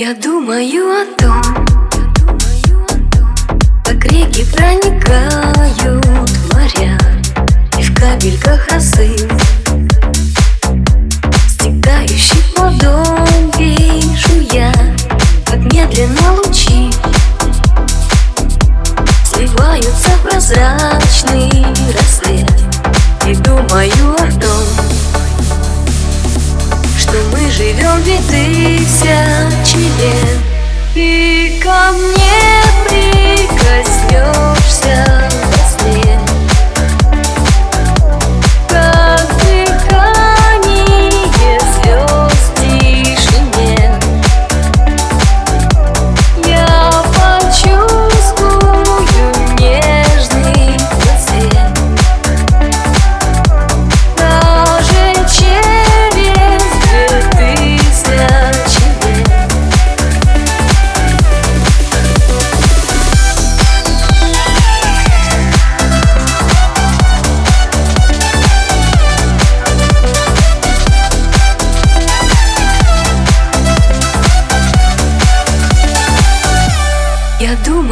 Я думаю о том, как реки проникают в моря И в капельках росы Стекающих водой вижу я, как медленно лучи Сливаются прозрачный рассвет. И думаю о том, живем ведь тысячи лет И ко мне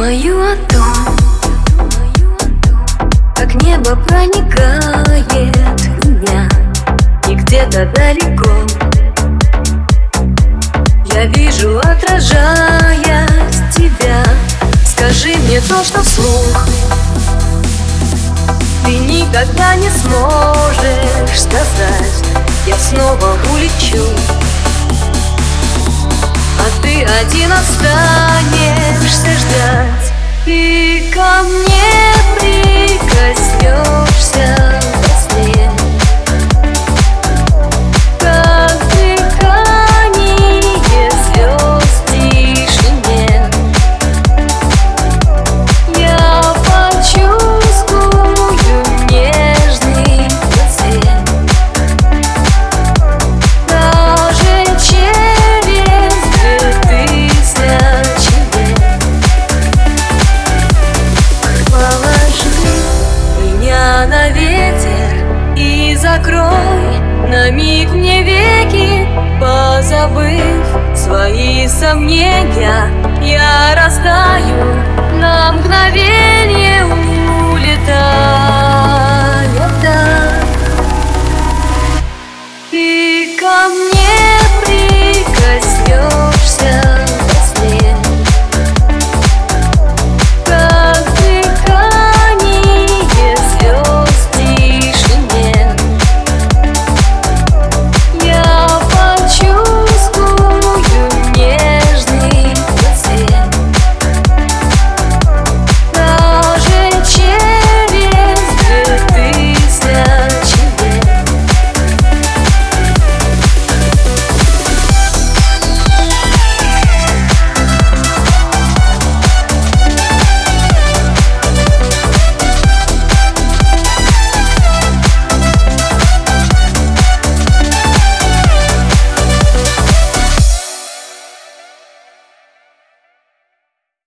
думаю о том, как небо проникает в меня И где-то далеко. Я вижу, отражаясь тебя. Скажи мне то, что вслух. Ты никогда не сможешь сказать. Я снова улечу. А ты один останешься закрой на миг мне веки Позабыв свои сомнения, я растаю